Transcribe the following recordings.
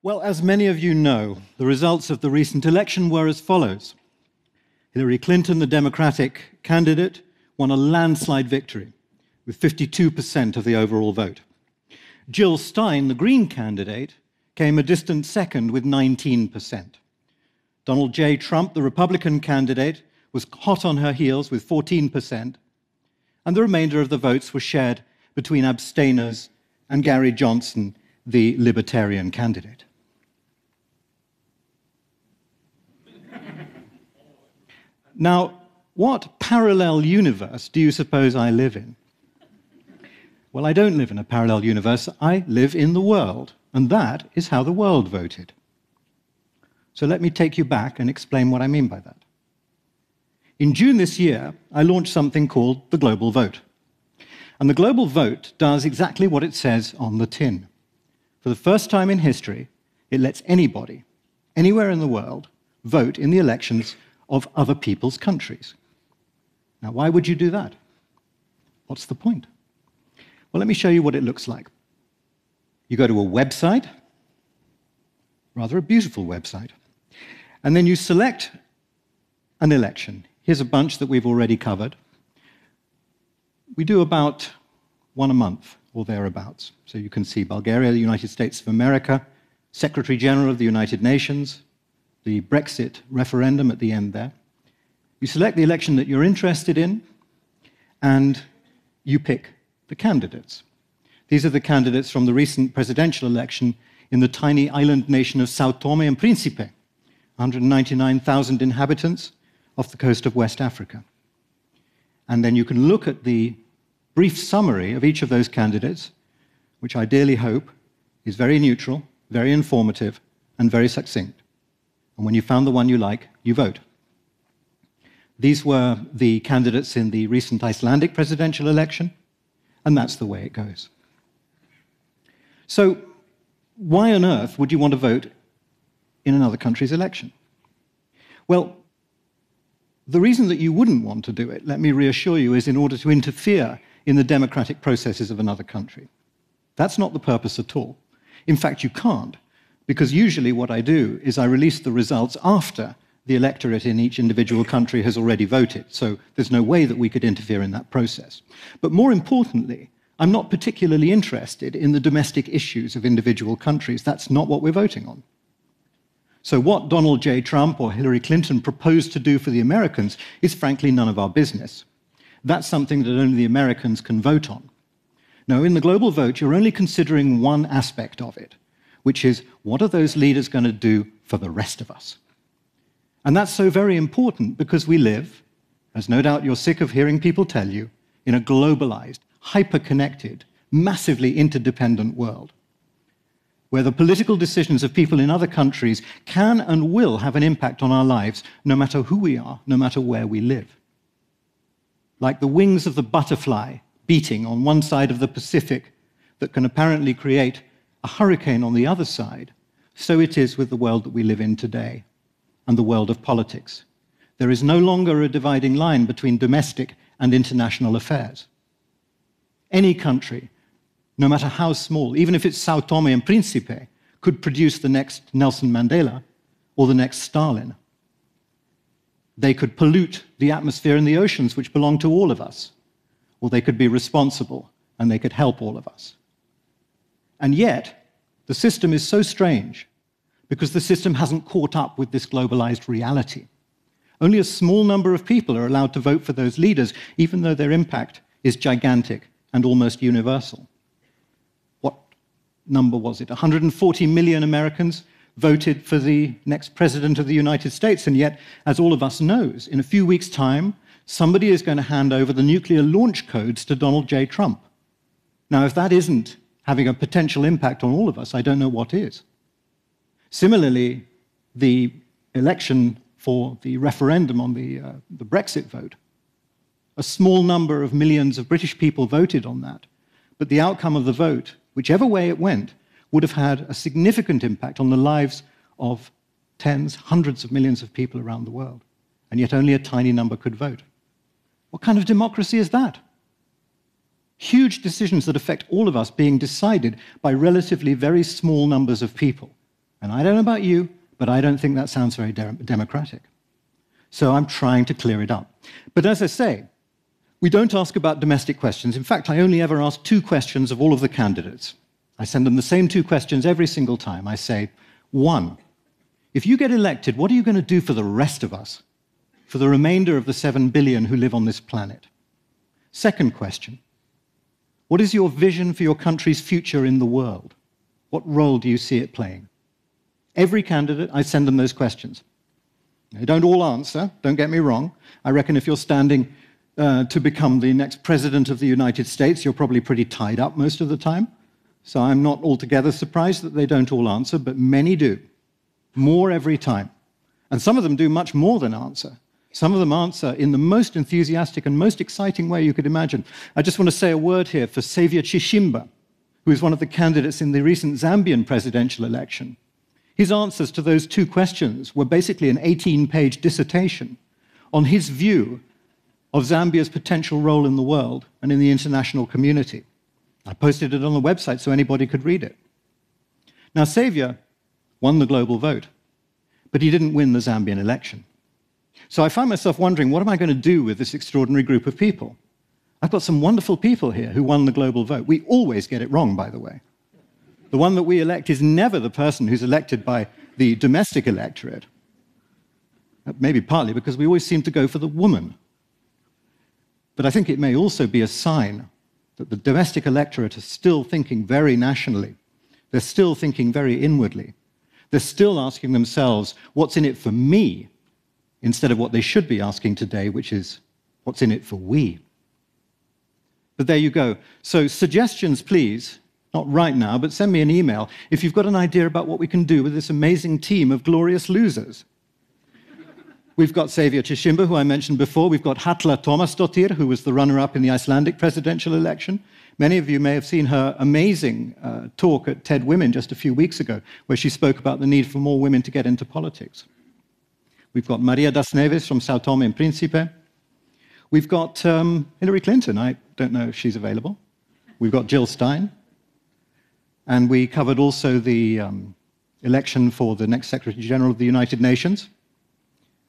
Well, as many of you know, the results of the recent election were as follows Hillary Clinton, the Democratic candidate, won a landslide victory with 52% of the overall vote. Jill Stein, the Green candidate, came a distant second with 19%. Donald J. Trump, the Republican candidate, was hot on her heels with 14%, and the remainder of the votes were shared between abstainers and Gary Johnson, the Libertarian candidate. Now, what parallel universe do you suppose I live in? Well, I don't live in a parallel universe. I live in the world, and that is how the world voted. So let me take you back and explain what I mean by that. In June this year, I launched something called the Global Vote. And the Global Vote does exactly what it says on the tin. For the first time in history, it lets anybody, anywhere in the world, vote in the elections of other people's countries. Now, why would you do that? What's the point? Well, let me show you what it looks like. You go to a website, rather a beautiful website, and then you select an election. Here's a bunch that we've already covered. We do about one a month or thereabouts. So you can see Bulgaria, the United States of America, Secretary General of the United Nations, the Brexit referendum at the end there. You select the election that you're interested in, and you pick the candidates. These are the candidates from the recent presidential election in the tiny island nation of Sao Tome and Principe, 199,000 inhabitants off the coast of West Africa. And then you can look at the brief summary of each of those candidates, which I dearly hope is very neutral, very informative, and very succinct. And when you found the one you like, you vote. These were the candidates in the recent Icelandic presidential election, and that's the way it goes. So, why on earth would you want to vote in another country's election? Well, the reason that you wouldn't want to do it, let me reassure you, is in order to interfere in the democratic processes of another country. That's not the purpose at all. In fact, you can't, because usually what I do is I release the results after the electorate in each individual country has already voted. So there's no way that we could interfere in that process. But more importantly, I'm not particularly interested in the domestic issues of individual countries. That's not what we're voting on. So, what Donald J. Trump or Hillary Clinton proposed to do for the Americans is frankly none of our business. That's something that only the Americans can vote on. Now, in the global vote, you're only considering one aspect of it, which is what are those leaders going to do for the rest of us? And that's so very important because we live, as no doubt you're sick of hearing people tell you, in a globalized, hyper connected, massively interdependent world, where the political decisions of people in other countries can and will have an impact on our lives, no matter who we are, no matter where we live. Like the wings of the butterfly beating on one side of the Pacific that can apparently create a hurricane on the other side, so it is with the world that we live in today and the world of politics. There is no longer a dividing line between domestic and international affairs. Any country, no matter how small, even if it's Sao Tome and Principe, could produce the next Nelson Mandela or the next Stalin. They could pollute the atmosphere and the oceans, which belong to all of us, or they could be responsible and they could help all of us. And yet, the system is so strange because the system hasn't caught up with this globalized reality. Only a small number of people are allowed to vote for those leaders, even though their impact is gigantic and almost universal. What number was it? 140 million Americans voted for the next president of the United States, and yet, as all of us knows, in a few weeks' time, somebody is going to hand over the nuclear launch codes to Donald J. Trump. Now, if that isn't having a potential impact on all of us, I don't know what is. Similarly, the election for the referendum on the, uh, the Brexit vote, a small number of millions of British people voted on that. But the outcome of the vote, whichever way it went, would have had a significant impact on the lives of tens, hundreds of millions of people around the world. And yet only a tiny number could vote. What kind of democracy is that? Huge decisions that affect all of us being decided by relatively very small numbers of people. And I don't know about you, but I don't think that sounds very de democratic. So I'm trying to clear it up. But as I say, we don't ask about domestic questions. In fact, I only ever ask two questions of all of the candidates. I send them the same two questions every single time. I say, one, if you get elected, what are you going to do for the rest of us, for the remainder of the seven billion who live on this planet? Second question, what is your vision for your country's future in the world? What role do you see it playing? Every candidate, I send them those questions. They don't all answer, don't get me wrong. I reckon if you're standing uh, to become the next president of the United States, you're probably pretty tied up most of the time. So I'm not altogether surprised that they don't all answer, but many do. More every time. And some of them do much more than answer. Some of them answer in the most enthusiastic and most exciting way you could imagine. I just want to say a word here for Saviour Chishimba, who is one of the candidates in the recent Zambian presidential election. His answers to those two questions were basically an 18 page dissertation on his view of Zambia's potential role in the world and in the international community. I posted it on the website so anybody could read it. Now, Xavier won the global vote, but he didn't win the Zambian election. So I find myself wondering what am I going to do with this extraordinary group of people? I've got some wonderful people here who won the global vote. We always get it wrong, by the way. The one that we elect is never the person who's elected by the domestic electorate. Uh, maybe partly because we always seem to go for the woman. But I think it may also be a sign that the domestic electorate is still thinking very nationally. They're still thinking very inwardly. They're still asking themselves, what's in it for me? Instead of what they should be asking today, which is, what's in it for we? But there you go. So, suggestions, please. Not right now, but send me an email if you've got an idea about what we can do with this amazing team of glorious losers. We've got Saviour Chishimba, who I mentioned before. We've got Halla Tómasdóttir, who was the runner up in the Icelandic presidential election. Many of you may have seen her amazing uh, talk at TED Women just a few weeks ago, where she spoke about the need for more women to get into politics. We've got Maria das Neves from Sao Tome and Principe. We've got um, Hillary Clinton. I don't know if she's available. We've got Jill Stein. And we covered also the um, election for the next Secretary General of the United Nations.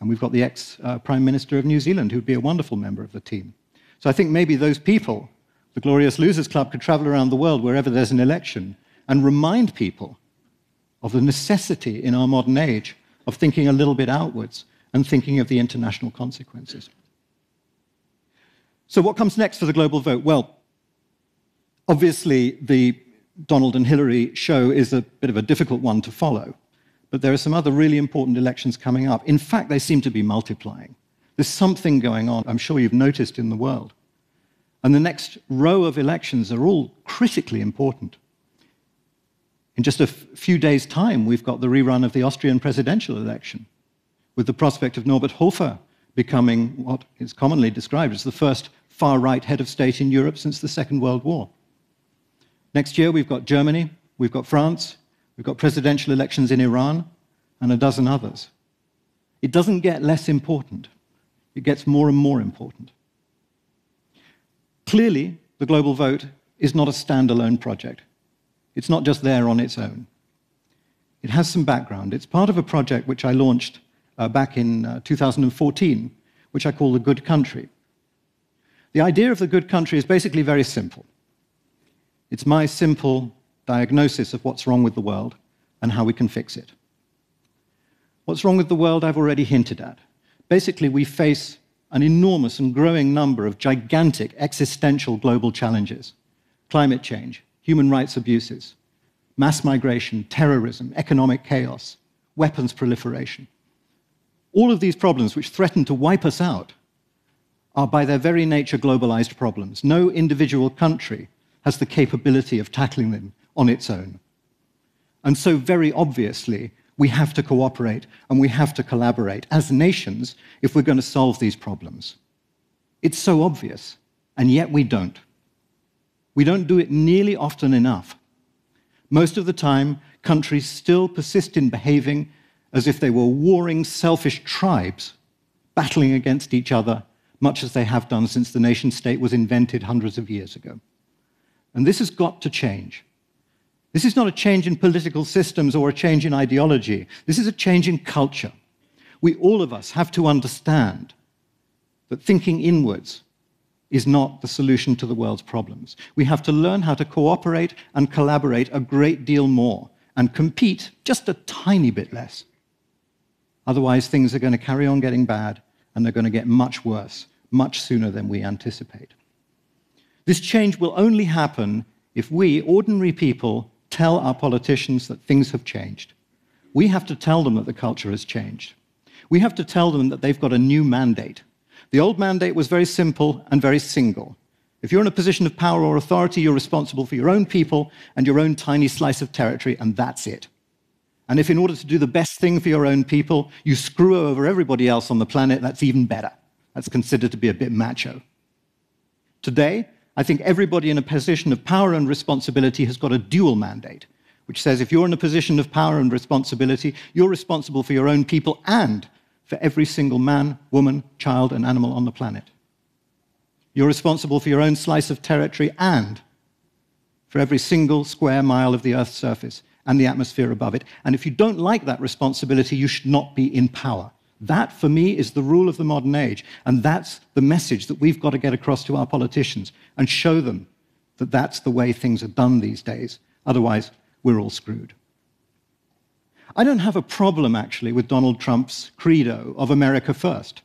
And we've got the ex uh, Prime Minister of New Zealand, who'd be a wonderful member of the team. So I think maybe those people, the Glorious Losers Club, could travel around the world wherever there's an election and remind people of the necessity in our modern age of thinking a little bit outwards and thinking of the international consequences. So, what comes next for the global vote? Well, obviously, the Donald and Hillary show is a bit of a difficult one to follow. But there are some other really important elections coming up. In fact, they seem to be multiplying. There's something going on, I'm sure you've noticed in the world. And the next row of elections are all critically important. In just a few days' time, we've got the rerun of the Austrian presidential election, with the prospect of Norbert Hofer becoming what is commonly described as the first far right head of state in Europe since the Second World War. Next year, we've got Germany, we've got France, We've got presidential elections in Iran and a dozen others. It doesn't get less important, it gets more and more important. Clearly, the global vote is not a standalone project. It's not just there on its own. It has some background. It's part of a project which I launched uh, back in uh, 2014, which I call the Good Country. The idea of the good country is basically very simple. It's my simple diagnosis of what's wrong with the world and how we can fix it. What's wrong with the world, I've already hinted at. Basically, we face an enormous and growing number of gigantic existential global challenges climate change, human rights abuses, mass migration, terrorism, economic chaos, weapons proliferation. All of these problems, which threaten to wipe us out, are by their very nature globalized problems. No individual country has the capability of tackling them on its own. And so, very obviously, we have to cooperate and we have to collaborate as nations if we're going to solve these problems. It's so obvious, and yet we don't. We don't do it nearly often enough. Most of the time, countries still persist in behaving as if they were warring, selfish tribes battling against each other, much as they have done since the nation state was invented hundreds of years ago. And this has got to change. This is not a change in political systems or a change in ideology. This is a change in culture. We, all of us, have to understand that thinking inwards is not the solution to the world's problems. We have to learn how to cooperate and collaborate a great deal more and compete just a tiny bit less. Otherwise, things are going to carry on getting bad and they're going to get much worse much sooner than we anticipate. This change will only happen if we, ordinary people, tell our politicians that things have changed. We have to tell them that the culture has changed. We have to tell them that they've got a new mandate. The old mandate was very simple and very single. If you're in a position of power or authority, you're responsible for your own people and your own tiny slice of territory, and that's it. And if, in order to do the best thing for your own people, you screw over everybody else on the planet, that's even better. That's considered to be a bit macho. Today, I think everybody in a position of power and responsibility has got a dual mandate, which says if you're in a position of power and responsibility, you're responsible for your own people and for every single man, woman, child, and animal on the planet. You're responsible for your own slice of territory and for every single square mile of the Earth's surface and the atmosphere above it. And if you don't like that responsibility, you should not be in power. That, for me, is the rule of the modern age. And that's the message that we've got to get across to our politicians and show them that that's the way things are done these days. Otherwise, we're all screwed. I don't have a problem, actually, with Donald Trump's credo of America first.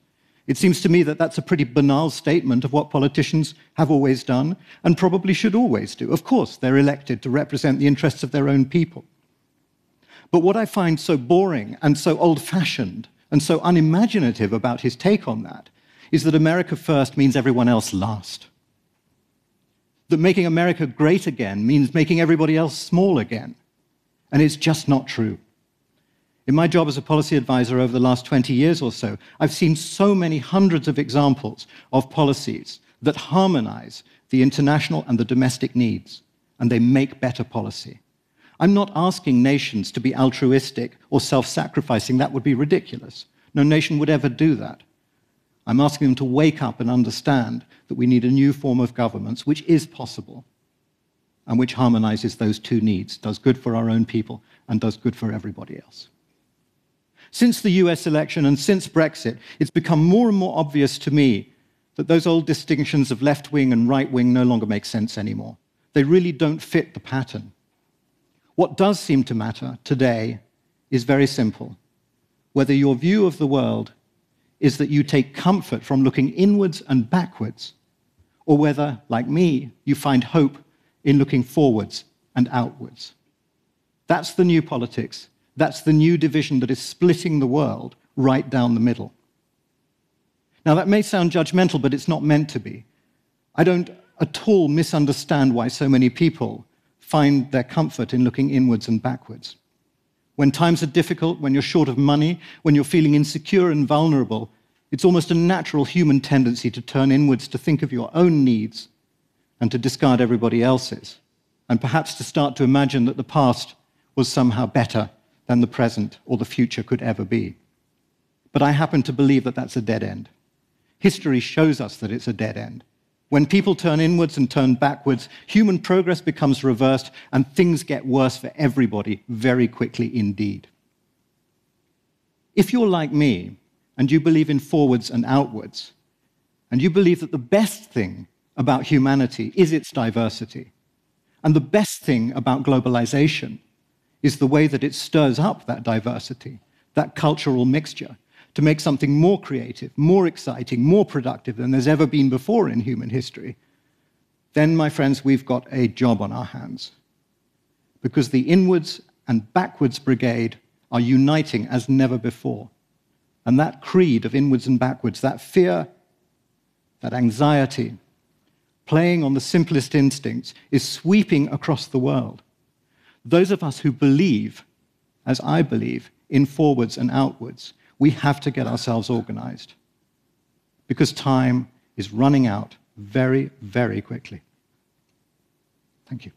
It seems to me that that's a pretty banal statement of what politicians have always done and probably should always do. Of course, they're elected to represent the interests of their own people. But what I find so boring and so old fashioned and so unimaginative about his take on that is that America first means everyone else last. That making America great again means making everybody else small again. And it's just not true. In my job as a policy advisor over the last 20 years or so, I've seen so many hundreds of examples of policies that harmonize the international and the domestic needs, and they make better policy. I'm not asking nations to be altruistic or self sacrificing. That would be ridiculous. No nation would ever do that. I'm asking them to wake up and understand that we need a new form of governance, which is possible and which harmonizes those two needs, does good for our own people and does good for everybody else. Since the US election and since Brexit, it's become more and more obvious to me that those old distinctions of left wing and right wing no longer make sense anymore. They really don't fit the pattern. What does seem to matter today is very simple whether your view of the world is that you take comfort from looking inwards and backwards, or whether, like me, you find hope in looking forwards and outwards. That's the new politics. That's the new division that is splitting the world right down the middle. Now, that may sound judgmental, but it's not meant to be. I don't at all misunderstand why so many people find their comfort in looking inwards and backwards. When times are difficult, when you're short of money, when you're feeling insecure and vulnerable, it's almost a natural human tendency to turn inwards to think of your own needs and to discard everybody else's, and perhaps to start to imagine that the past was somehow better than the present or the future could ever be. But I happen to believe that that's a dead end. History shows us that it's a dead end. When people turn inwards and turn backwards, human progress becomes reversed and things get worse for everybody very quickly indeed. If you're like me and you believe in forwards and outwards, and you believe that the best thing about humanity is its diversity, and the best thing about globalization is the way that it stirs up that diversity, that cultural mixture, to make something more creative, more exciting, more productive than there's ever been before in human history, then, my friends, we've got a job on our hands. Because the inwards and backwards brigade are uniting as never before. And that creed of inwards and backwards, that fear, that anxiety, playing on the simplest instincts, is sweeping across the world. Those of us who believe, as I believe, in forwards and outwards, we have to get ourselves organized because time is running out very, very quickly. Thank you.